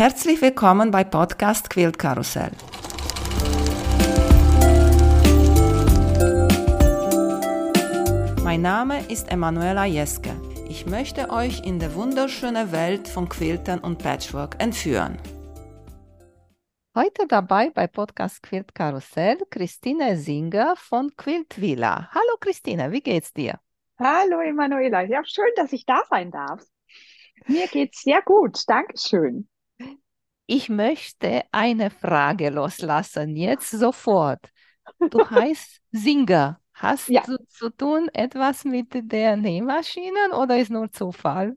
Herzlich willkommen bei Podcast Quilt Karussell. Mein Name ist Emanuela Jeske. Ich möchte euch in die wunderschöne Welt von Quiltern und Patchwork entführen. Heute dabei bei Podcast Quilt Karussell Christine Singer von Quilt Villa. Hallo Christine, wie geht's dir? Hallo Emanuela, ja schön, dass ich da sein darf. Mir geht's sehr gut, Dankeschön. Ich möchte eine Frage loslassen, jetzt sofort. Du heißt Singer. Hast ja. du zu tun etwas mit der Nähmaschinen oder ist nur Zufall?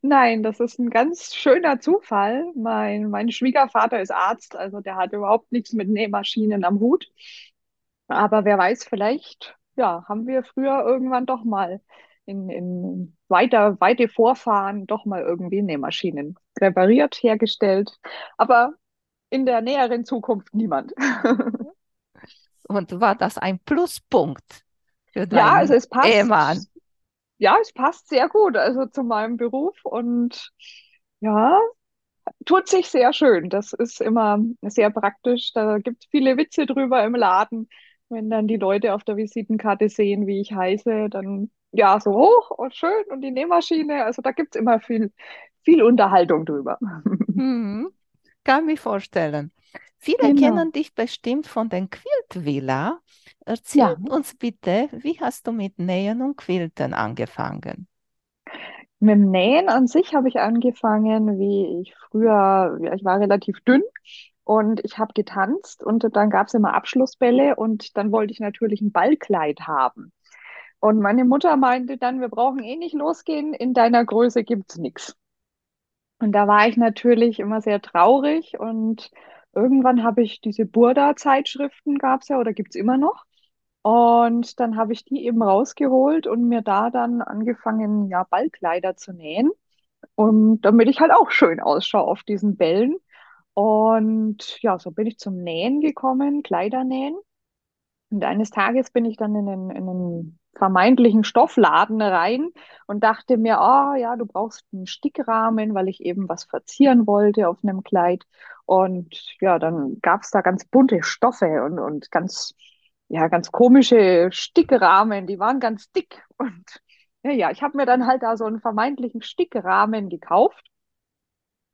Nein, das ist ein ganz schöner Zufall. Mein, mein Schwiegervater ist Arzt, also der hat überhaupt nichts mit Nähmaschinen am Hut. Aber wer weiß, vielleicht ja, haben wir früher irgendwann doch mal in, in weiter, weite Vorfahren doch mal irgendwie Nähmaschinen repariert, hergestellt. Aber in der näheren Zukunft niemand. Und war das ein Pluspunkt für deinen ja, also es passt, Ehemann? Ja, es passt sehr gut also zu meinem Beruf und ja, tut sich sehr schön. Das ist immer sehr praktisch. Da gibt es viele Witze drüber im Laden. Wenn dann die Leute auf der Visitenkarte sehen, wie ich heiße, dann ja, so hoch und schön und die Nähmaschine. Also da gibt es immer viel, viel Unterhaltung drüber. Mhm. Kann mich vorstellen. Viele genau. kennen dich bestimmt von den Quilt Villa. Erzähl ja. uns bitte, wie hast du mit Nähen und Quilten angefangen? Mit dem Nähen an sich habe ich angefangen, wie ich früher, ja, ich war relativ dünn und ich habe getanzt und dann gab es immer Abschlussbälle und dann wollte ich natürlich ein Ballkleid haben. Und meine Mutter meinte dann, wir brauchen eh nicht losgehen, in deiner Größe gibt's nichts. Und da war ich natürlich immer sehr traurig und irgendwann habe ich diese Burda-Zeitschriften gab's ja oder gibt's immer noch. Und dann habe ich die eben rausgeholt und mir da dann angefangen, ja, Ballkleider zu nähen. Und damit ich halt auch schön ausschaue auf diesen Bällen. Und ja, so bin ich zum Nähen gekommen, Kleider nähen. Und eines Tages bin ich dann in einen, in einen vermeintlichen Stoffladen rein und dachte mir, oh ja, du brauchst einen Stickrahmen, weil ich eben was verzieren wollte auf einem Kleid. Und ja, dann gab es da ganz bunte Stoffe und, und ganz, ja, ganz komische Stickrahmen, die waren ganz dick. Und ja, ja ich habe mir dann halt da so einen vermeintlichen Stickrahmen gekauft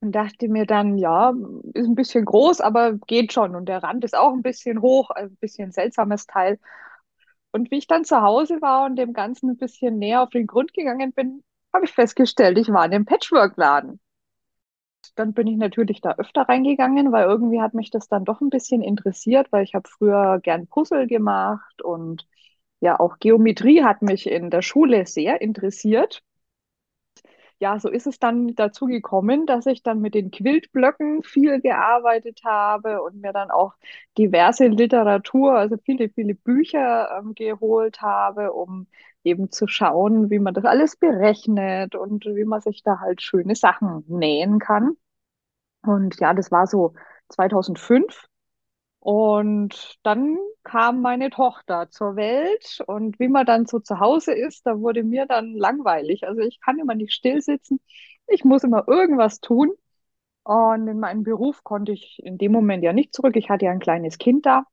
und dachte mir dann, ja, ist ein bisschen groß, aber geht schon. Und der Rand ist auch ein bisschen hoch, ein bisschen seltsames Teil. Und wie ich dann zu Hause war und dem Ganzen ein bisschen näher auf den Grund gegangen bin, habe ich festgestellt, ich war in dem Patchwork-Laden. Dann bin ich natürlich da öfter reingegangen, weil irgendwie hat mich das dann doch ein bisschen interessiert, weil ich habe früher gern Puzzle gemacht und ja, auch Geometrie hat mich in der Schule sehr interessiert ja, so ist es dann dazu gekommen, dass ich dann mit den Quiltblöcken viel gearbeitet habe und mir dann auch diverse Literatur, also viele, viele Bücher ähm, geholt habe, um eben zu schauen, wie man das alles berechnet und wie man sich da halt schöne Sachen nähen kann. Und ja, das war so 2005. Und dann kam meine Tochter zur Welt und wie man dann so zu Hause ist, da wurde mir dann langweilig. Also ich kann immer nicht still sitzen. Ich muss immer irgendwas tun. Und in meinen Beruf konnte ich in dem Moment ja nicht zurück. Ich hatte ja ein kleines Kind da.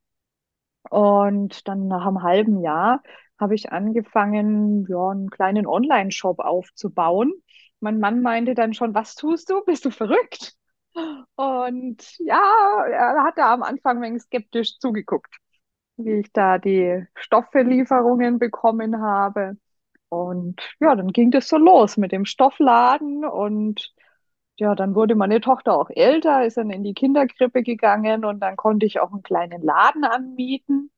Und dann nach einem halben Jahr habe ich angefangen, ja, einen kleinen Online-Shop aufzubauen. Mein Mann meinte dann schon, was tust du? Bist du verrückt? Und ja, er hat da am Anfang ein wenig skeptisch zugeguckt, wie ich da die Stofflieferungen bekommen habe. Und ja, dann ging das so los mit dem Stoffladen und ja, dann wurde meine Tochter auch älter, ist dann in die Kinderkrippe gegangen und dann konnte ich auch einen kleinen Laden anmieten.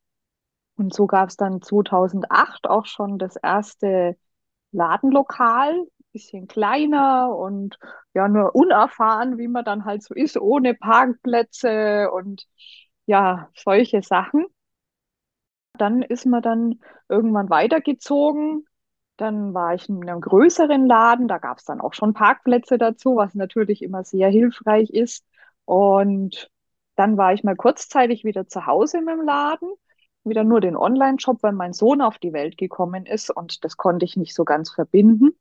Und so gab es dann 2008 auch schon das erste Ladenlokal bisschen kleiner und ja, nur unerfahren, wie man dann halt so ist, ohne Parkplätze und ja, solche Sachen. Dann ist man dann irgendwann weitergezogen. Dann war ich in einem größeren Laden, da gab es dann auch schon Parkplätze dazu, was natürlich immer sehr hilfreich ist. Und dann war ich mal kurzzeitig wieder zu Hause im Laden, wieder nur den Online-Shop, weil mein Sohn auf die Welt gekommen ist und das konnte ich nicht so ganz verbinden.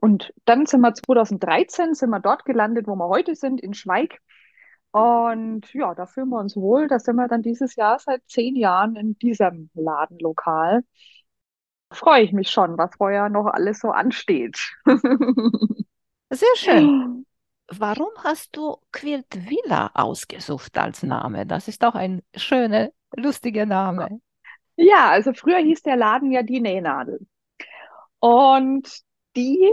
Und dann sind wir 2013 sind wir dort gelandet, wo wir heute sind, in Schweig. Und ja, da fühlen wir uns wohl. Da sind wir dann dieses Jahr seit zehn Jahren in diesem Ladenlokal. Freue ich mich schon, was vorher noch alles so ansteht. Sehr schön. Warum hast du Quilt Villa ausgesucht als Name? Das ist auch ein schöner, lustiger Name. Ja, also früher hieß der Laden ja die Nähnadel. Und die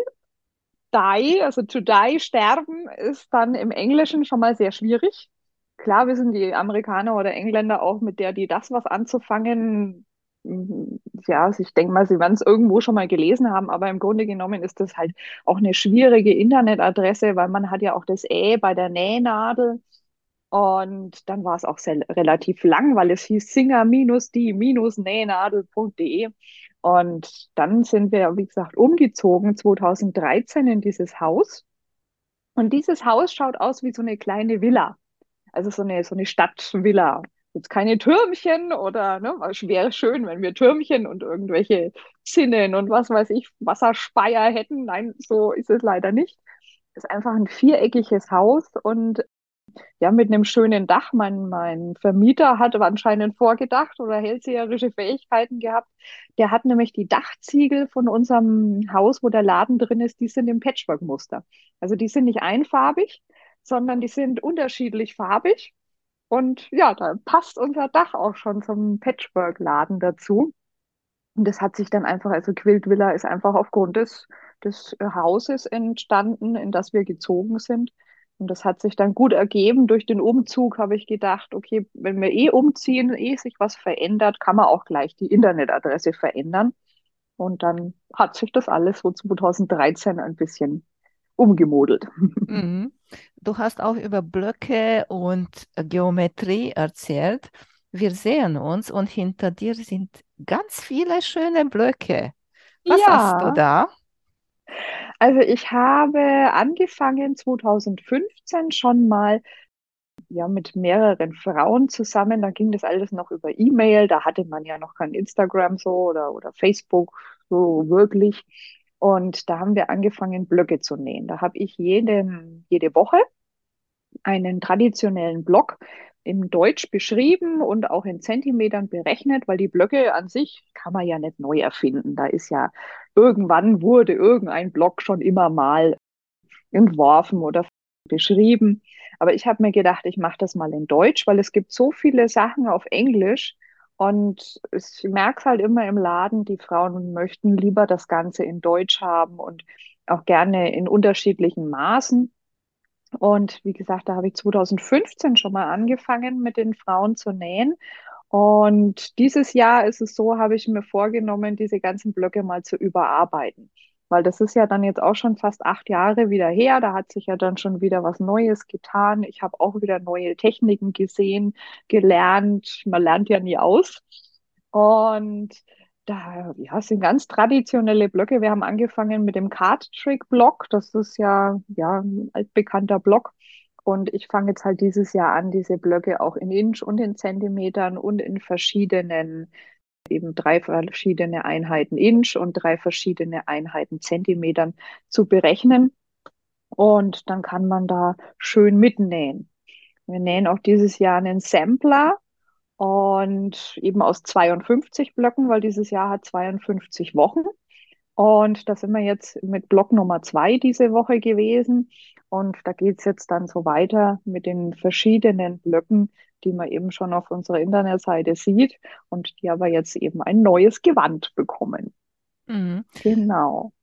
die, also to die, sterben, ist dann im Englischen schon mal sehr schwierig. Klar wissen die Amerikaner oder Engländer auch, mit der die das was anzufangen. Mhm, ja, also ich denke mal, sie werden es irgendwo schon mal gelesen haben, aber im Grunde genommen ist das halt auch eine schwierige Internetadresse, weil man hat ja auch das Ä bei der Nähnadel. Und dann war es auch sehr, relativ lang, weil es hieß singer-die-nähnadel.de. Und dann sind wir, wie gesagt, umgezogen 2013 in dieses Haus. Und dieses Haus schaut aus wie so eine kleine Villa. Also so eine, so eine Stadtvilla. Jetzt keine Türmchen oder, ne, wäre schön, wenn wir Türmchen und irgendwelche Zinnen und was weiß ich, Wasserspeier hätten. Nein, so ist es leider nicht. Es ist einfach ein viereckiges Haus und ja, mit einem schönen Dach. Mein, mein Vermieter hat anscheinend vorgedacht oder hellseherische Fähigkeiten gehabt. Der hat nämlich die Dachziegel von unserem Haus, wo der Laden drin ist, die sind im Patchwork-Muster. Also die sind nicht einfarbig, sondern die sind unterschiedlich farbig. Und ja, da passt unser Dach auch schon zum Patchwork-Laden dazu. Und das hat sich dann einfach, also Quilt Villa ist einfach aufgrund des, des Hauses entstanden, in das wir gezogen sind. Und das hat sich dann gut ergeben. Durch den Umzug habe ich gedacht, okay, wenn wir eh umziehen, eh sich was verändert, kann man auch gleich die Internetadresse verändern. Und dann hat sich das alles so 2013 ein bisschen umgemodelt. Mhm. Du hast auch über Blöcke und Geometrie erzählt. Wir sehen uns und hinter dir sind ganz viele schöne Blöcke. Was ja. hast du da? Also ich habe angefangen 2015 schon mal ja, mit mehreren Frauen zusammen. Da ging das alles noch über E-Mail. Da hatte man ja noch kein Instagram so oder, oder Facebook so wirklich. Und da haben wir angefangen, Blöcke zu nähen. Da habe ich jede, jede Woche einen traditionellen Block in Deutsch beschrieben und auch in Zentimetern berechnet, weil die Blöcke an sich kann man ja nicht neu erfinden. Da ist ja irgendwann wurde irgendein Block schon immer mal entworfen oder beschrieben. Aber ich habe mir gedacht, ich mache das mal in Deutsch, weil es gibt so viele Sachen auf Englisch und ich merke es halt immer im Laden, die Frauen möchten lieber das Ganze in Deutsch haben und auch gerne in unterschiedlichen Maßen. Und wie gesagt, da habe ich 2015 schon mal angefangen, mit den Frauen zu nähen. Und dieses Jahr ist es so, habe ich mir vorgenommen, diese ganzen Blöcke mal zu überarbeiten. Weil das ist ja dann jetzt auch schon fast acht Jahre wieder her. Da hat sich ja dann schon wieder was Neues getan. Ich habe auch wieder neue Techniken gesehen, gelernt. Man lernt ja nie aus. Und da ja, sind ganz traditionelle Blöcke. Wir haben angefangen mit dem Card-Trick-Block. Das ist ja, ja ein altbekannter Block. Und ich fange jetzt halt dieses Jahr an, diese Blöcke auch in Inch und in Zentimetern und in verschiedenen, eben drei verschiedene Einheiten Inch und drei verschiedene Einheiten Zentimetern zu berechnen. Und dann kann man da schön mitnähen. Wir nähen auch dieses Jahr einen Sampler und eben aus 52 Blöcken, weil dieses Jahr hat 52 Wochen. Und da sind wir jetzt mit Block Nummer zwei diese Woche gewesen. Und da geht es jetzt dann so weiter mit den verschiedenen Blöcken, die man eben schon auf unserer Internetseite sieht und die aber jetzt eben ein neues Gewand bekommen. Mhm. Genau.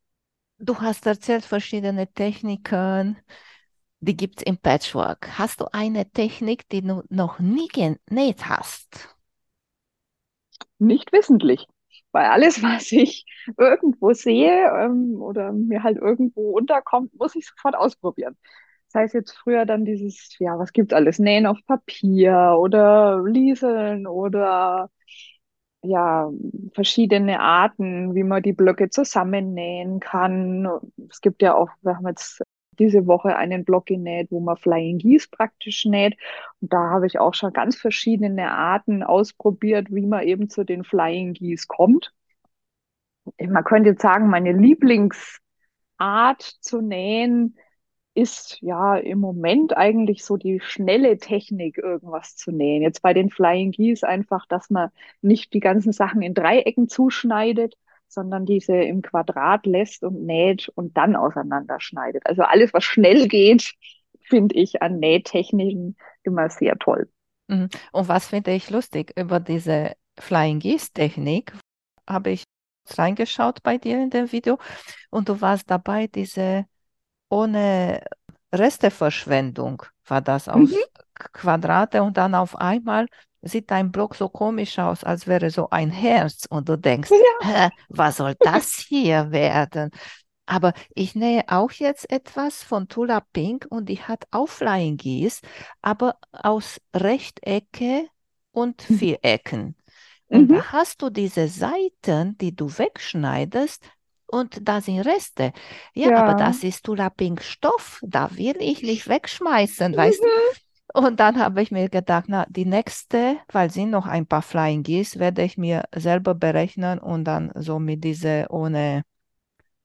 Du hast erzählt verschiedene Techniken, die gibt es im Patchwork. Hast du eine Technik, die du noch nie genäht hast? Nicht wissentlich. Weil alles, was ich irgendwo sehe ähm, oder mir halt irgendwo unterkommt, muss ich sofort ausprobieren. Das heißt jetzt früher dann dieses, ja, was gibt's alles? Nähen auf Papier oder Lieseln oder ja, verschiedene Arten, wie man die Blöcke zusammennähen kann. Es gibt ja auch, wir haben jetzt diese Woche einen Block genäht, wo man Flying Geese praktisch näht. Und da habe ich auch schon ganz verschiedene Arten ausprobiert, wie man eben zu den Flying Geese kommt. Man könnte jetzt sagen, meine Lieblingsart Art zu nähen ist ja im Moment eigentlich so die schnelle Technik, irgendwas zu nähen. Jetzt bei den Flying Geese einfach, dass man nicht die ganzen Sachen in Dreiecken zuschneidet, sondern diese im Quadrat lässt und näht und dann auseinanderschneidet. Also alles, was schnell geht, finde ich an Nähtechniken immer sehr toll. Mhm. Und was finde ich lustig über diese Flying Geese Technik, habe ich reingeschaut bei dir in dem Video und du warst dabei, diese ohne Resteverschwendung war das aus mhm. Quadrate und dann auf einmal sieht dein Block so komisch aus, als wäre so ein Herz und du denkst, ja. was soll das hier werden? Aber ich nähe auch jetzt etwas von Tula Pink und die hat auch Flying Geese, aber aus Rechtecke und mhm. Vierecken. Und mhm. da hast du diese Seiten, die du wegschneidest und da sind Reste. Ja, ja. aber das ist Tula Pink Stoff, da will ich nicht wegschmeißen, mhm. weißt du? Und dann habe ich mir gedacht, na, die nächste, weil sind noch ein paar Flying Geese, werde ich mir selber berechnen und dann so mit dieser ohne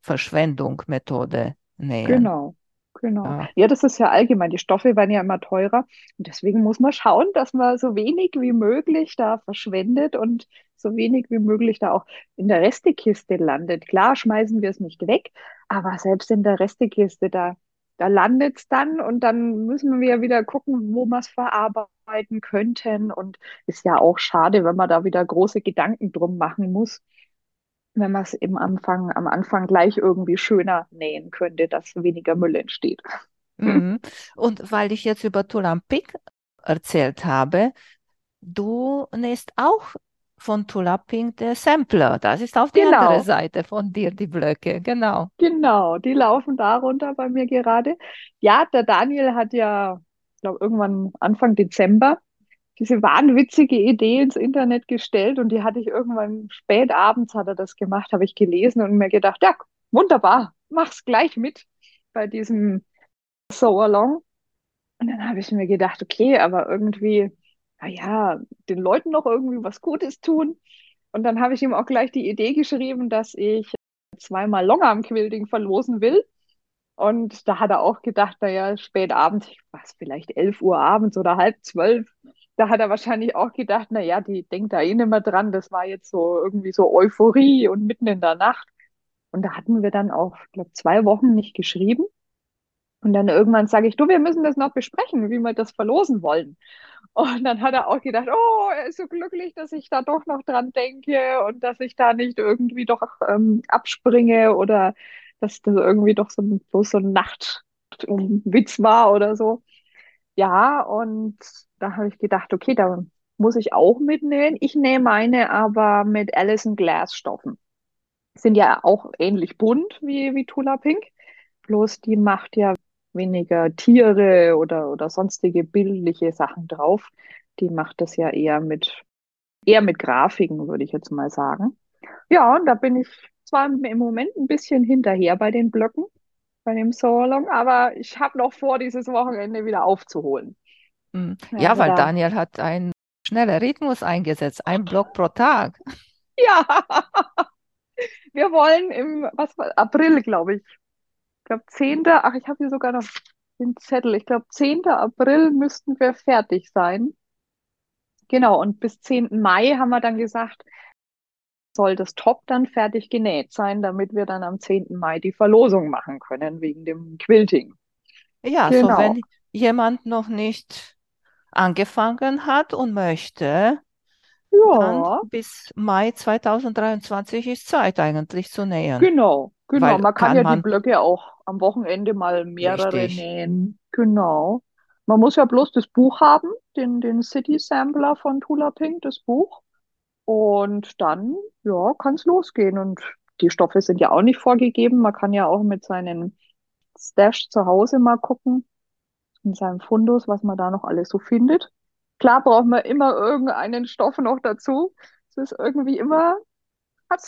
Verschwendung Methode nähen. Genau. Genau. Ja. ja, das ist ja allgemein. Die Stoffe werden ja immer teurer. Und deswegen muss man schauen, dass man so wenig wie möglich da verschwendet und so wenig wie möglich da auch in der Restekiste landet. Klar, schmeißen wir es nicht weg, aber selbst in der Restekiste, da, da landet es dann und dann müssen wir wieder gucken, wo wir es verarbeiten könnten. Und ist ja auch schade, wenn man da wieder große Gedanken drum machen muss wenn man es im Anfang, am Anfang gleich irgendwie schöner nähen könnte, dass weniger Müll entsteht. Mhm. Und weil ich jetzt über Tulampik erzählt habe, du nähst auch von Tulaping der Sampler. Das ist auf die genau. andere Seite von dir, die Blöcke, genau. Genau, die laufen darunter bei mir gerade. Ja, der Daniel hat ja, ich glaube, irgendwann Anfang Dezember diese wahnwitzige Idee ins Internet gestellt und die hatte ich irgendwann spät abends hat er das gemacht, habe ich gelesen und mir gedacht, ja, wunderbar, mach's gleich mit bei diesem So Along. Und dann habe ich mir gedacht, okay, aber irgendwie, naja, den Leuten noch irgendwie was Gutes tun. Und dann habe ich ihm auch gleich die Idee geschrieben, dass ich zweimal Longarm Quilting verlosen will. Und da hat er auch gedacht, naja, spät abends, was, vielleicht 11 Uhr abends oder halb zwölf da hat er wahrscheinlich auch gedacht, na ja, die denkt da eh nicht mehr dran, das war jetzt so irgendwie so Euphorie und mitten in der Nacht. Und da hatten wir dann auch, ich glaube, zwei Wochen nicht geschrieben. Und dann irgendwann sage ich, du, wir müssen das noch besprechen, wie wir das verlosen wollen. Und dann hat er auch gedacht, oh, er ist so glücklich, dass ich da doch noch dran denke und dass ich da nicht irgendwie doch ähm, abspringe oder dass das irgendwie doch so, bloß so ein Nachtwitz war oder so. Ja, und da habe ich gedacht, okay, da muss ich auch mitnähen. Ich nähe meine aber mit Allison Glass Stoffen. Sind ja auch ähnlich bunt wie, wie Tula Pink. Bloß die macht ja weniger Tiere oder, oder sonstige bildliche Sachen drauf. Die macht das ja eher mit, eher mit Grafiken, würde ich jetzt mal sagen. Ja, und da bin ich zwar im Moment ein bisschen hinterher bei den Blöcken, bei dem Solo, aber ich habe noch vor, dieses Wochenende wieder aufzuholen. Mhm. Ja, weil Daniel hat einen schnellen Rhythmus eingesetzt, ein Block pro Tag. Ja, wir wollen im was April, glaube ich. Ich glaube, 10. Ach, ich habe hier sogar noch den Zettel. Ich glaube, 10. April müssten wir fertig sein. Genau, und bis 10. Mai haben wir dann gesagt, soll das Top dann fertig genäht sein, damit wir dann am 10. Mai die Verlosung machen können wegen dem Quilting. Ja, genau. so wenn jemand noch nicht angefangen hat und möchte, ja. dann bis Mai 2023 ist Zeit eigentlich zu nähen. Genau, genau. Weil man kann, kann ja man... die Blöcke auch am Wochenende mal mehrere Richtig. nähen. Genau. Man muss ja bloß das Buch haben, den, den City Sampler von Tula Pink, das Buch. Und dann, ja, kann es losgehen. Und die Stoffe sind ja auch nicht vorgegeben. Man kann ja auch mit seinen Stash zu Hause mal gucken, in seinem Fundus, was man da noch alles so findet. Klar braucht man immer irgendeinen Stoff noch dazu. Es ist irgendwie immer,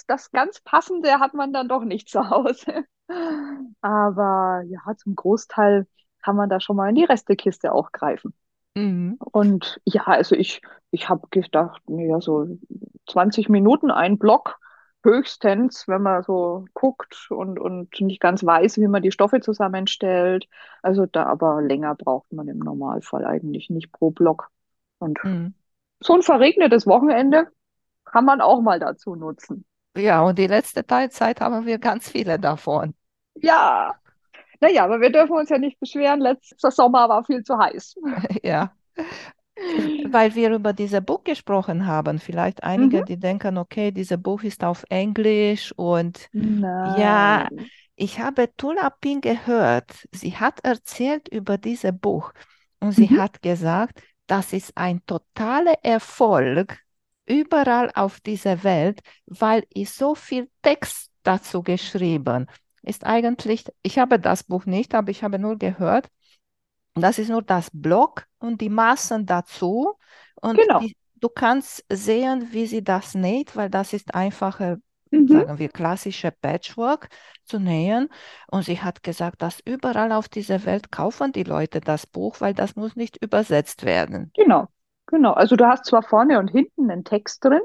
das ganz Passende hat man dann doch nicht zu Hause. Aber ja, zum Großteil kann man da schon mal in die Restekiste auch greifen. Mhm. Und ja, also ich, ich habe gedacht, ja, so 20 Minuten ein Block, höchstens, wenn man so guckt und, und nicht ganz weiß, wie man die Stoffe zusammenstellt. Also da aber länger braucht man im Normalfall eigentlich nicht pro Block. Und Mhm. so ein verregnetes Wochenende kann man auch mal dazu nutzen. Ja, und die letzte Teilzeit haben wir ganz viele davon. Ja, naja, aber wir dürfen uns ja nicht beschweren. Letzter Sommer war viel zu heiß. Ja. Weil wir über dieses Buch gesprochen haben, vielleicht einige, Mhm. die denken, okay, dieses Buch ist auf Englisch und ja, Nein. ich habe Tula Ping gehört. Sie hat erzählt über dieses Buch und sie Mhm. hat gesagt, das ist ein totaler Erfolg überall auf dieser Welt, weil ich so viel Text dazu geschrieben. Ist eigentlich, ich habe das Buch nicht, aber ich habe nur gehört, das ist nur das Block und die Maßen dazu. Und Genau. die, du kannst sehen, wie sie das näht, weil das ist einfacher, Mhm. sagen wir, klassische Patchwork zu nähen. Und sie hat gesagt, dass überall auf dieser Welt kaufen die Leute das Buch, weil das muss nicht übersetzt werden. Genau. Genau. Also du hast zwar vorne und hinten einen Text drin.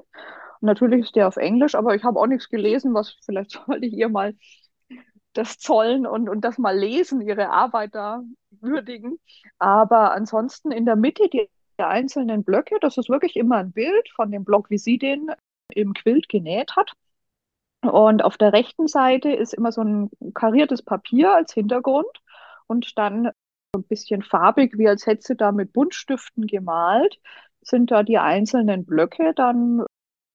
Natürlich ist der auf Englisch, aber ich habe auch nichts gelesen, was vielleicht sollte ich ihr mal das zollen und, und das mal lesen, ihre Arbeit da würdigen. Aber ansonsten in der Mitte die einzelnen Blöcke, das ist wirklich immer ein Bild von dem Block, wie sie den im Quilt genäht hat. Und auf der rechten Seite ist immer so ein kariertes Papier als Hintergrund und dann ein bisschen farbig, wie als hätte sie da mit Buntstiften gemalt, sind da die einzelnen Blöcke dann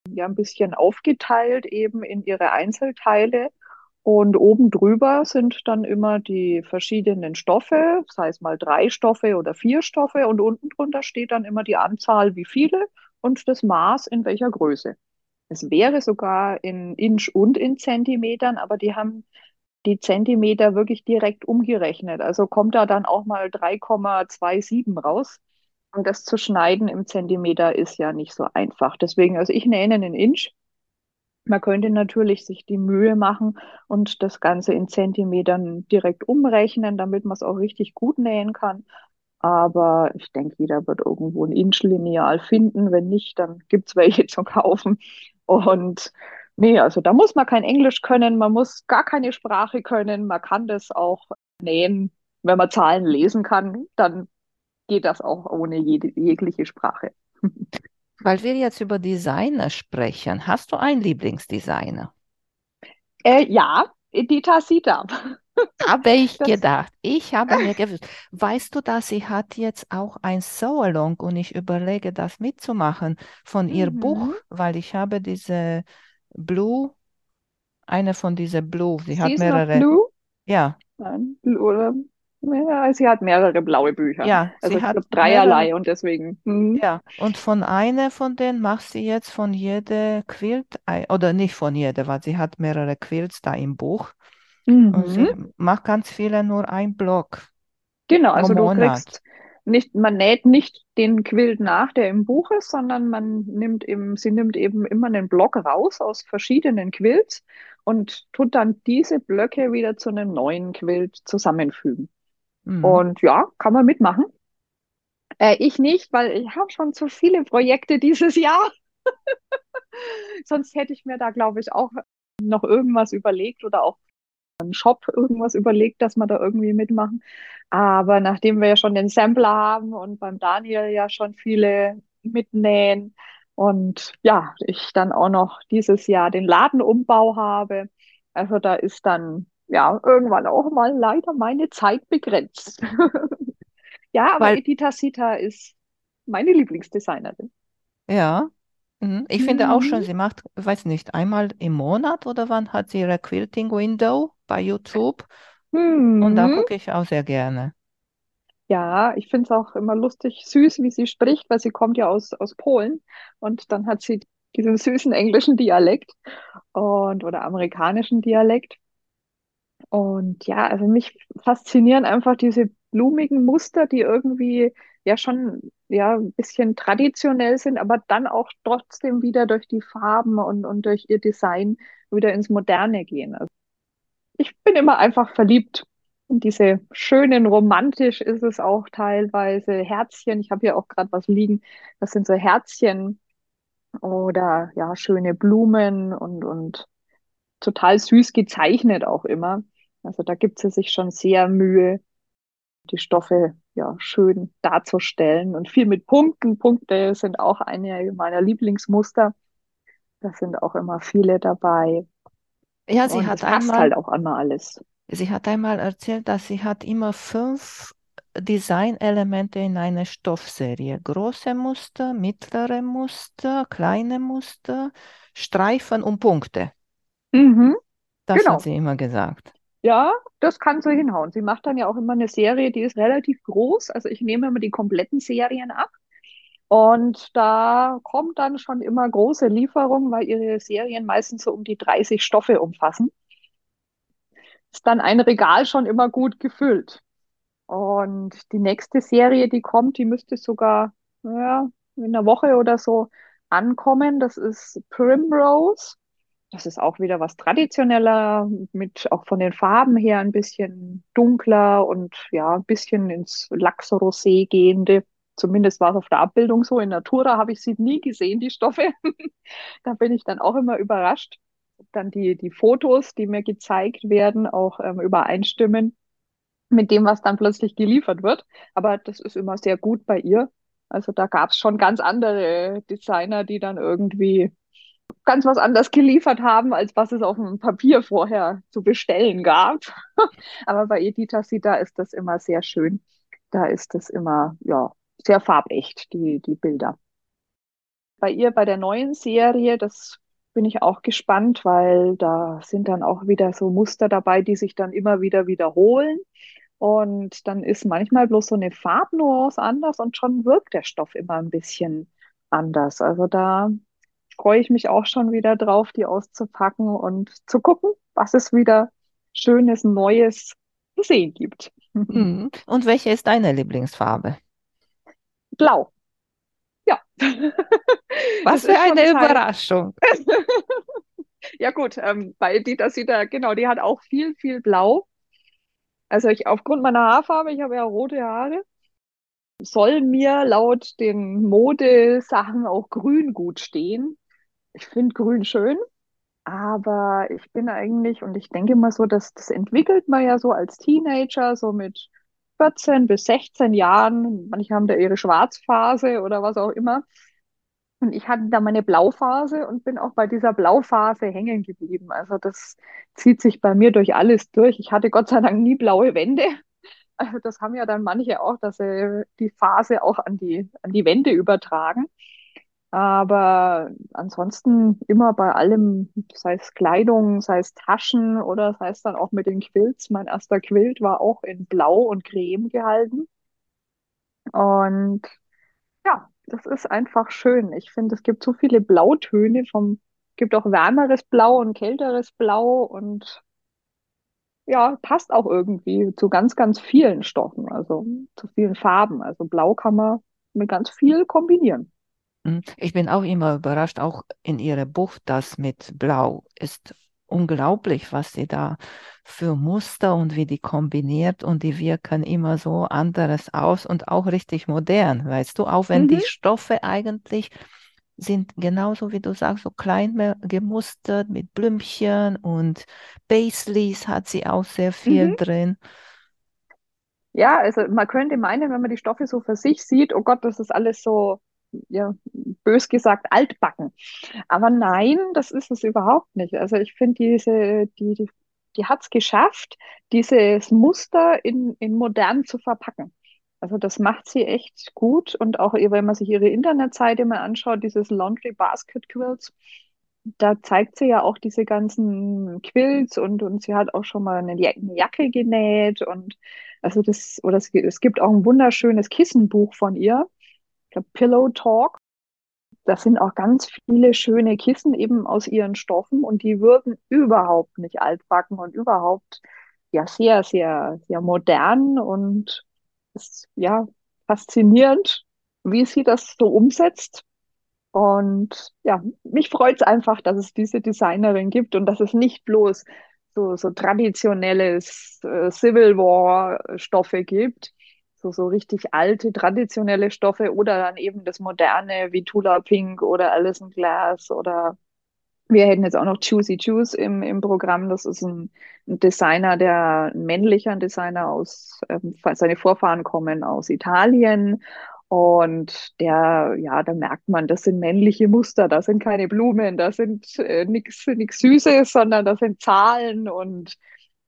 ja ein bisschen aufgeteilt eben in ihre Einzelteile. Und oben drüber sind dann immer die verschiedenen Stoffe, sei es mal drei Stoffe oder vier Stoffe. Und unten drunter steht dann immer die Anzahl, wie viele und das Maß in welcher Größe. Es wäre sogar in Inch und in Zentimetern, aber die haben die Zentimeter wirklich direkt umgerechnet. Also kommt da dann auch mal 3,27 raus. Und das zu schneiden im Zentimeter ist ja nicht so einfach. Deswegen, also ich nenne in Inch. Man könnte natürlich sich die Mühe machen und das Ganze in Zentimetern direkt umrechnen, damit man es auch richtig gut nähen kann. Aber ich denke, jeder wird irgendwo ein Inch-Lineal finden. Wenn nicht, dann gibt es welche zu kaufen. Und nee, also da muss man kein Englisch können, man muss gar keine Sprache können. Man kann das auch nähen. Wenn man Zahlen lesen kann, dann geht das auch ohne jede, jegliche Sprache. Weil wir jetzt über Designer sprechen, hast du einen Lieblingsdesigner? Äh, ja, Edita Sita. Habe ich Das, gedacht. Ich habe mir gewusst. Weißt du, dass sie hat jetzt auch ein Sew-Along und ich überlege, das mitzumachen von ihr Buch, mhm. weil ich habe diese Blue, eine von diese Blue, sie hat Season of mehrere, Blue. ja, Nein, Blue oder ja, sie hat mehrere blaue Bücher. ja, Also sie ich hat glaube mehrere, dreierlei und deswegen. Mhm. ja. Und von einer von denen macht sie jetzt von jeder Quilt, oder nicht von jeder, weil sie hat mehrere Quilts da im Buch. Und sie Mhm. macht ganz viele nur ein Block Genau, also du Monat. kriegst nicht, man näht nicht den Quilt nach, der im Buch ist, sondern man nimmt eben, sie nimmt eben immer einen Block raus aus verschiedenen Quilts und tut dann diese Blöcke wieder zu einem neuen Quilt zusammenfügen. Mhm. Und ja, kann man mitmachen. Äh, ich nicht, weil ich habe schon zu viele Projekte dieses Jahr. Sonst hätte ich mir da, glaube ich, auch noch irgendwas überlegt oder auch einen Shop irgendwas überlegt, dass wir da irgendwie mitmachen. Aber nachdem wir ja schon den Sampler haben und beim Daniel ja schon viele mitnähen und ja, ich dann auch noch dieses Jahr den Ladenumbau habe, also da ist dann ja irgendwann auch mal leider meine Zeit begrenzt. Ja, aber Weil, Edita Sita ist meine Lieblingsdesignerin. ja. Ich finde auch schon, Mhm. sie macht, weiß nicht, einmal im Monat oder wann hat sie ihre Quilting Window bei YouTube und da Mhm. gucke ich auch sehr gerne. Ja, ich finde es auch immer lustig, süß, wie sie spricht, weil sie kommt ja aus, aus Polen und dann hat sie diesen süßen englischen Dialekt und oder amerikanischen Dialekt. Und ja, also mich faszinieren einfach diese blumigen Muster, die irgendwie ja schon ja ein bisschen traditionell sind, aber dann auch trotzdem wieder durch die Farben und, und durch ihr Design wieder ins Moderne gehen. Also ich bin immer einfach verliebt. in diese schönen, romantisch ist es auch teilweise. Herzchen, ich habe hier auch gerade was liegen. Das sind so Herzchen oder ja, schöne Blumen und, und total süß gezeichnet auch immer. Also da gibt sie sich schon sehr Mühe, die Stoffe ja schön darzustellen und viel mit Punkten. Punkte sind auch eine meiner Lieblingsmuster. Da sind auch immer viele dabei. Ja, sie und hat passt einmal, halt auch einmal alles. sie hat einmal erzählt, dass sie hat immer fünf Designelemente in einer Stoffserie. Große Muster, mittlere Muster, kleine Muster, Streifen und Punkte. Mhm, Das genau. hat sie immer gesagt. Ja, das kann so hinhauen. Sie macht dann ja auch immer eine Serie, die ist relativ groß. Also ich nehme immer die kompletten Serien ab. Und da kommt dann schon immer große Lieferung, weil ihre Serien meistens so um die 30 Stoffe umfassen. Ist dann ein Regal schon immer gut gefüllt. Und die nächste Serie, die kommt, die müsste sogar, ja, in einer Woche oder so ankommen. Das ist Primrose. Das ist auch wieder was traditioneller, mit auch von den Farben her ein bisschen dunkler und ja, ein bisschen ins Lachs-Rosé gehende. Zumindest war es auf der Abbildung so. In Natura habe ich sie nie gesehen, die Stoffe. Da bin ich dann auch immer überrascht. Dann die, die Fotos, die mir gezeigt werden, auch ähm, übereinstimmen mit dem, was dann plötzlich geliefert wird. Aber das ist immer sehr gut bei ihr. Also da gab es schon ganz andere Designer, die dann irgendwie ganz was anders geliefert haben, als was es auf dem Papier vorher zu bestellen gab. Aber bei Edita Sita ist das immer sehr schön. Da ist das immer, ja, sehr farbecht, die, die Bilder. Bei ihr, bei der neuen Serie, das bin ich auch gespannt, weil da sind dann auch wieder so Muster dabei, die sich dann immer wieder wiederholen. Und dann ist manchmal bloß so eine Farbnuance anders und schon wirkt der Stoff immer ein bisschen anders. Also da freue ich mich auch schon wieder drauf, die auszupacken und zu gucken, was es wieder Schönes, Neues zu sehen gibt. Mhm. Und welche ist deine Lieblingsfarbe? Blau. Ja. Was Das für eine Überraschung. Ja gut, ähm, bei Dieter sieht er, genau, die hat auch viel, viel Blau. Also ich aufgrund meiner Haarfarbe, ich habe ja rote Haare, soll mir laut den Modesachen auch Grün gut stehen. Ich finde Grün schön, aber ich bin eigentlich, und ich denke mal so, dass das entwickelt man ja so als Teenager, so mit 14 bis 16 Jahren. Manche haben da ihre Schwarzphase oder was auch immer. Und ich hatte da meine Blauphase und bin auch bei dieser Blauphase hängen geblieben. Also das zieht sich bei mir durch alles durch. Ich hatte Gott sei Dank nie blaue Wände. Also das haben ja dann manche auch, dass sie die Phase auch an die, an die Wände übertragen. Aber ansonsten immer bei allem, sei es Kleidung, sei es Taschen oder sei es dann auch mit den Quilts. Mein erster Quilt war auch in Blau und Creme gehalten. Und ja, das ist einfach schön. Ich finde, es gibt so viele Blautöne vom, gibt auch wärmeres Blau und kälteres Blau und ja, passt auch irgendwie zu ganz, ganz vielen Stoffen, also zu vielen Farben. Also Blau kann man mit ganz viel kombinieren. Mhm. Ich bin auch immer überrascht, auch in ihrer Buch, das mit Blau ist unglaublich, was sie da für Muster und wie die kombiniert und die wirken immer so anderes aus und auch richtig modern, weißt du, auch wenn die Mhm, Stoffe eigentlich sind genauso wie du sagst, so klein gemustert mit Blümchen und Paisleys hat sie auch sehr viel mhm. drin. Ja, also man könnte meinen, wenn man die Stoffe so für sich sieht, oh Gott, das ist alles so, ja, bös gesagt, altbacken. Aber nein, das ist es überhaupt nicht. Also ich finde diese, die, die, die hat es geschafft, dieses Muster in, in modern zu verpacken. Also das macht sie echt gut und auch wenn man sich ihre Internetseite mal anschaut, dieses Laundry Basket Quilts, da zeigt sie ja auch diese ganzen Quilts und, und sie hat auch schon mal eine, Ja- eine Jacke genäht und also das, oder es, gi- es gibt auch ein wunderschönes Kissenbuch von ihr, glaube Pillow Talk. Da sind auch ganz viele schöne Kissen eben aus ihren Stoffen und die wirken überhaupt nicht altbacken und überhaupt ja sehr, sehr, sehr modern und ist ja faszinierend, wie sie das so umsetzt. Und ja, mich freut es einfach, dass es diese Designerin gibt und dass es nicht bloß so, so traditionelles äh, Civil War Stoffe gibt, so, so richtig alte, traditionelle Stoffe oder dann eben das moderne wie Tula Pink oder Alison Glass oder Wir hätten jetzt auch noch Juicy Juice im, im Programm. Das ist ein, Designer, der ein männlicher Designer aus, ähm, seine Vorfahren kommen aus Italien. Und der, ja, da merkt man, das sind männliche Muster, das sind keine Blumen, das sind äh, nichts Süßes, sondern das sind Zahlen und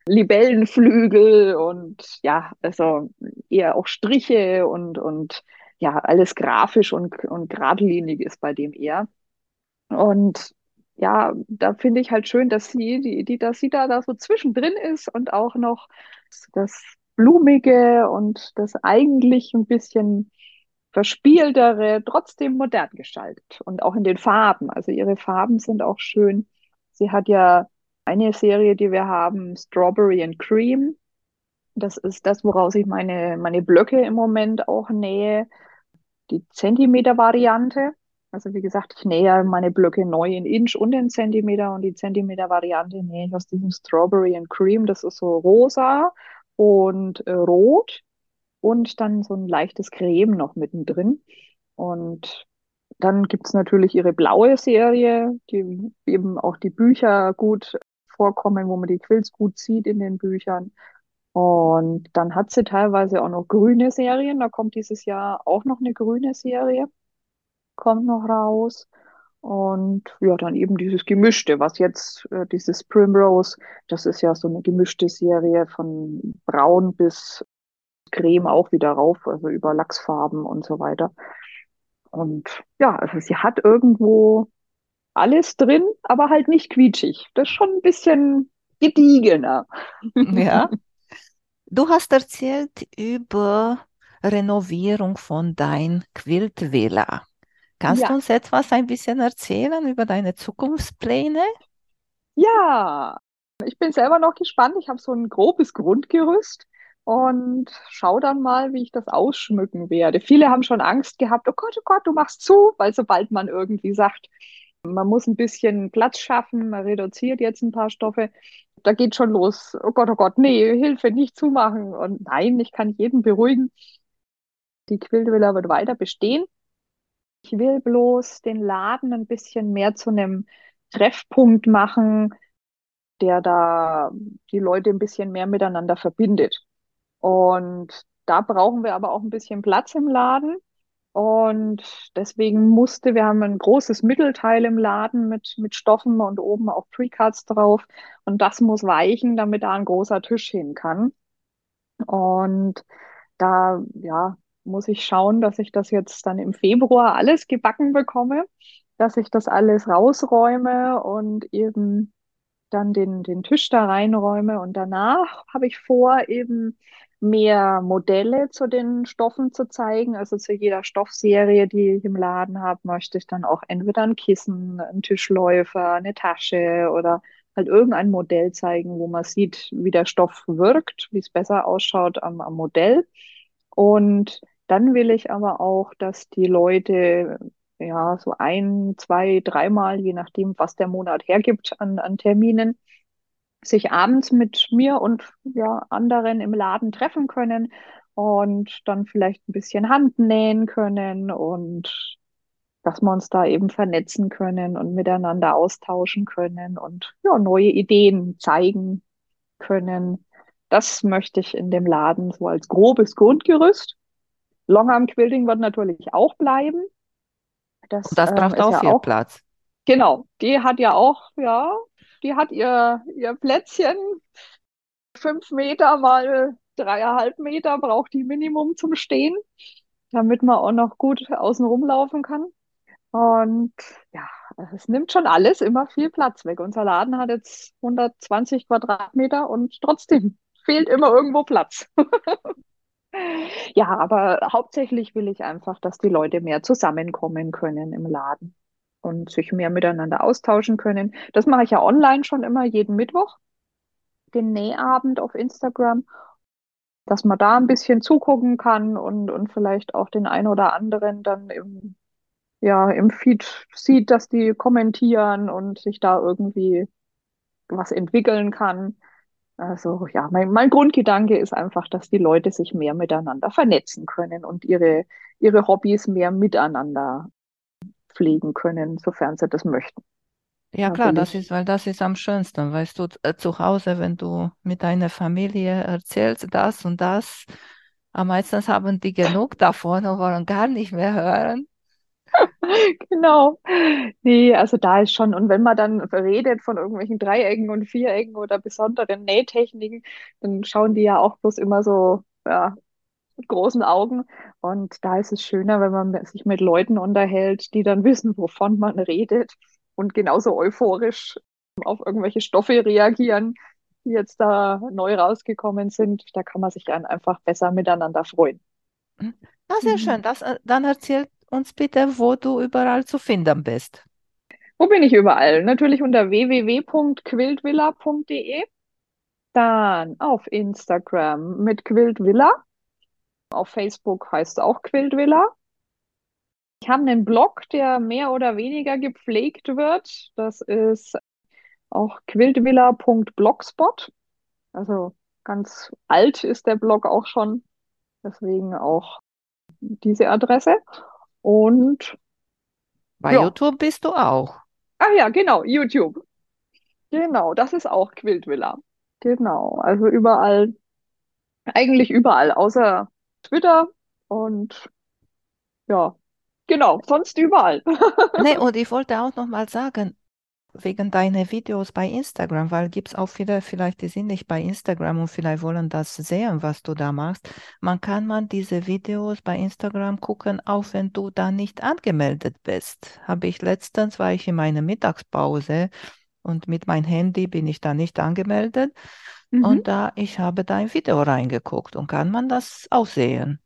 Libellenflügel und ja, also eher auch Striche und, und ja, alles grafisch und, und geradlinig ist bei dem eher. Und ja, da finde ich halt schön, dass sie, die, die, dass sie da, da so zwischendrin ist und auch noch das Blumige und das eigentlich ein bisschen verspieltere, trotzdem modern gestaltet und auch in den Farben. Also ihre Farben sind auch schön. Sie hat ja eine Serie, die wir haben, Strawberry and Cream. Das ist das, woraus ich meine, meine Blöcke im Moment auch nähe. Die Zentimeter-Variante. Also wie gesagt, ich nähe meine Blöcke neu in Inch und in Zentimeter und die Zentimeter-Variante nähe ich aus diesem Strawberry and Cream. Das ist so rosa und äh, rot und dann so ein leichtes Creme noch mittendrin. Und dann gibt es natürlich ihre blaue Serie, die eben auch die Bücher gut vorkommen, wo man die Quills gut sieht in den Büchern. Und dann hat sie teilweise auch noch grüne Serien. Da kommt dieses Jahr auch noch eine grüne Serie, kommt noch raus. Und ja, dann eben dieses Gemischte, was jetzt, äh, dieses Primrose, das ist ja so eine gemischte Serie von braun bis Creme auch wieder rauf, also über Lachsfarben und so weiter. Und ja, also sie hat irgendwo alles drin, aber halt nicht quietschig. Das ist schon ein bisschen gediegener. Ja. Du hast erzählt über Renovierung von dein Quiltvilla. Kannst ja. du uns etwas ein bisschen erzählen über deine Zukunftspläne? Ja, ich bin selber noch gespannt. Ich habe so ein grobes Grundgerüst und schau dann mal, wie ich das ausschmücken werde. Viele haben schon Angst gehabt, oh Gott, oh Gott, du machst zu, weil sobald man irgendwie sagt, man muss ein bisschen Platz schaffen, man reduziert jetzt ein paar Stoffe, da geht schon los. Oh Gott, oh Gott, nee, Hilfe, nicht zumachen. Und nein, ich kann jeden beruhigen. Die Quiltvilla wird weiter bestehen. Ich will bloß den Laden ein bisschen mehr zu einem Treffpunkt machen, der da die Leute ein bisschen mehr miteinander verbindet. Und da brauchen wir aber auch ein bisschen Platz im Laden. Und deswegen musste, wir haben ein großes Mittelteil im Laden mit, mit Stoffen und oben auch Precuts drauf. Und das muss weichen, damit da ein großer Tisch hin kann. Und da, ja, muss ich schauen, dass ich das jetzt dann im Februar alles gebacken bekomme, dass ich das alles rausräume und eben dann den, den Tisch da reinräume. Und danach habe ich vor, eben mehr Modelle zu den Stoffen zu zeigen. Also zu jeder Stoffserie, die ich im Laden habe, möchte ich dann auch entweder ein Kissen, ein Tischläufer, eine Tasche oder halt irgendein Modell zeigen, wo man sieht, wie der Stoff wirkt, wie es besser ausschaut am, am Modell. Und dann will ich aber auch, dass die Leute ja so ein, zwei, dreimal, je nachdem, was der Monat hergibt an, an Terminen, sich abends mit mir und ja, anderen im Laden treffen können und dann vielleicht ein bisschen Hand nähen können und dass wir uns da eben vernetzen können und miteinander austauschen können und ja, neue Ideen zeigen können. Das möchte ich in dem Laden so als grobes Grundgerüst. Longarm Quilting wird natürlich auch bleiben. Das, und das braucht ähm, auch ja viel auch, Platz. Genau, die hat ja auch, ja, die hat ihr, ihr Plätzchen. Fünf Meter mal dreieinhalb Meter braucht die Minimum zum Stehen, damit man auch noch gut außen rumlaufen kann. Und ja, es nimmt schon alles immer viel Platz weg. Unser Laden hat jetzt 120 Quadratmeter und trotzdem fehlt immer irgendwo Platz. ja, aber hauptsächlich will ich einfach, dass die Leute mehr zusammenkommen können im Laden und sich mehr miteinander austauschen können. Das mache ich ja online schon immer jeden Mittwoch, den Nähabend auf Instagram, dass man da ein bisschen zugucken kann und, und vielleicht auch den einen oder anderen dann im, ja, im Feed sieht, dass die kommentieren und sich da irgendwie was entwickeln kann. Also ja, mein, mein Grundgedanke ist einfach, dass die Leute sich mehr miteinander vernetzen können und ihre, ihre Hobbys mehr miteinander pflegen können, sofern sie das möchten. Ja, klar, das ist, weil das ist am schönsten, weißt du, äh, zu Hause, wenn du mit deiner Familie erzählst, das und das, am meisten haben die genug davon und wollen gar nicht mehr hören. Genau. Nee, also da ist schon, und wenn man dann redet von irgendwelchen Dreiecken und Vierecken oder besonderen Nähtechniken, dann schauen die ja auch bloß immer so, ja, großen Augen. Und da ist es schöner, wenn man sich mit Leuten unterhält, die dann wissen, wovon man redet und genauso euphorisch auf irgendwelche Stoffe reagieren, die jetzt da neu rausgekommen sind. Da kann man sich dann einfach besser miteinander freuen. Ah, sehr mhm. schön. Das, äh, dann erzähl uns bitte, wo du überall zu finden bist. Wo bin ich überall? Natürlich unter www.quiltvilla.de. Dann auf Instagram mit Quiltvilla. Auf Facebook heißt es auch Quiltvilla. Ich habe einen Blog, der mehr oder weniger gepflegt wird. Das ist auch quiltvilla.blogspot. Also ganz alt ist der Blog auch schon. Deswegen auch diese Adresse. Und bei ja. YouTube bist du auch. Ach ja, genau, YouTube. Genau, das ist auch Quiltvilla. Genau, also überall, eigentlich überall, außer Twitter und ja, genau, sonst überall. nee, und ich wollte auch noch mal sagen, wegen deiner Videos bei Instagram, weil gibt es auch viele, vielleicht die sind nicht bei Instagram und vielleicht wollen das sehen, was du da machst. Man kann man diese Videos bei Instagram gucken, auch wenn du da nicht angemeldet bist. Habe ich letztens, war ich in meiner Mittagspause und mit meinem Handy bin ich da nicht angemeldet. Mhm. Und da, ich habe da ein Video reingeguckt und kann man das auch sehen.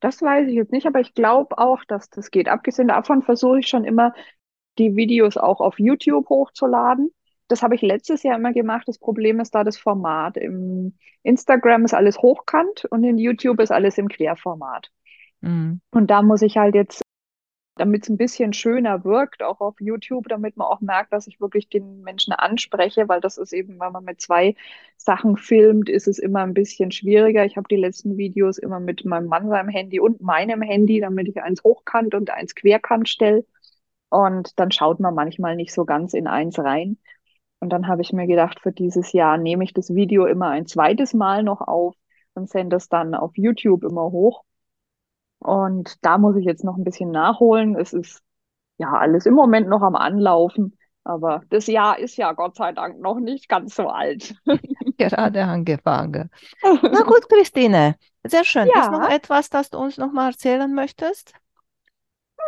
Das weiß ich jetzt nicht, aber ich glaube auch, dass das geht. Abgesehen davon versuche ich schon immer, die Videos auch auf YouTube hochzuladen. Das habe ich letztes Jahr immer gemacht. Das Problem ist da das Format. Im Instagram ist alles hochkant und in YouTube ist alles im Querformat. Mhm. Und da muss ich halt jetzt, damit es ein bisschen schöner wirkt, auch auf YouTube, damit man auch merkt, dass ich wirklich den Menschen anspreche, weil das ist eben, wenn man mit zwei Sachen filmt, ist es immer ein bisschen schwieriger. Ich habe die letzten Videos immer mit meinem Mann seinem Handy und meinem Handy, damit ich eins hochkant und eins querkant stelle. Und dann schaut man manchmal nicht so ganz in eins rein. Und dann habe ich mir gedacht, für dieses Jahr nehme ich das Video immer ein zweites Mal noch auf und sende es dann auf YouTube immer hoch. Und da muss ich jetzt noch ein bisschen nachholen. Es ist ja alles im Moment noch am Anlaufen. Aber das Jahr ist ja Gott sei Dank noch nicht ganz so alt. Gerade angefangen. Na gut, Christine, sehr schön. Ja. Ist noch etwas, das du uns noch mal erzählen möchtest?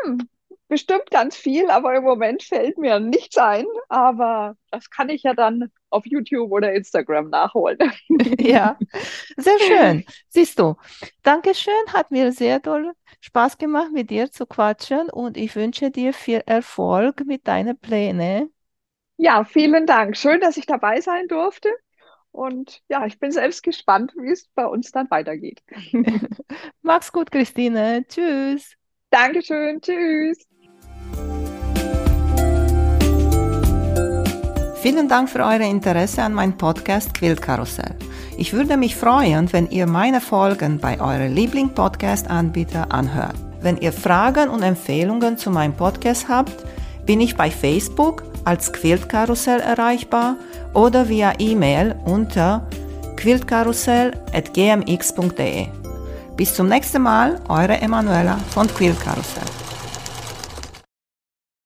Hm, bestimmt ganz viel, aber im Moment fällt mir nichts ein. Aber das kann ich ja dann auf YouTube oder Instagram nachholen. ja, sehr schön. Siehst du, Dankeschön, hat mir sehr toll Spaß gemacht, mit dir zu quatschen und ich wünsche dir viel Erfolg mit deinen Plänen. Ja, vielen Dank. Schön, dass ich dabei sein durfte. Und ja, ich bin selbst gespannt, wie es bei uns dann weitergeht. Mach's gut, Christine. Tschüss. Dankeschön. Tschüss. Vielen Dank für euer Interesse an meinem Podcast Quiltkarussell. Ich würde mich freuen, wenn ihr meine Folgen bei eurem Liebling-Podcast-Anbieter anhört. Wenn ihr Fragen und Empfehlungen zu meinem Podcast habt, bin ich bei Facebook als Quiltkarussell erreichbar oder via E-Mail unter quiltkarussell.gmx.de. Bis zum nächsten Mal, eure Emanuela von Quiltkarussell.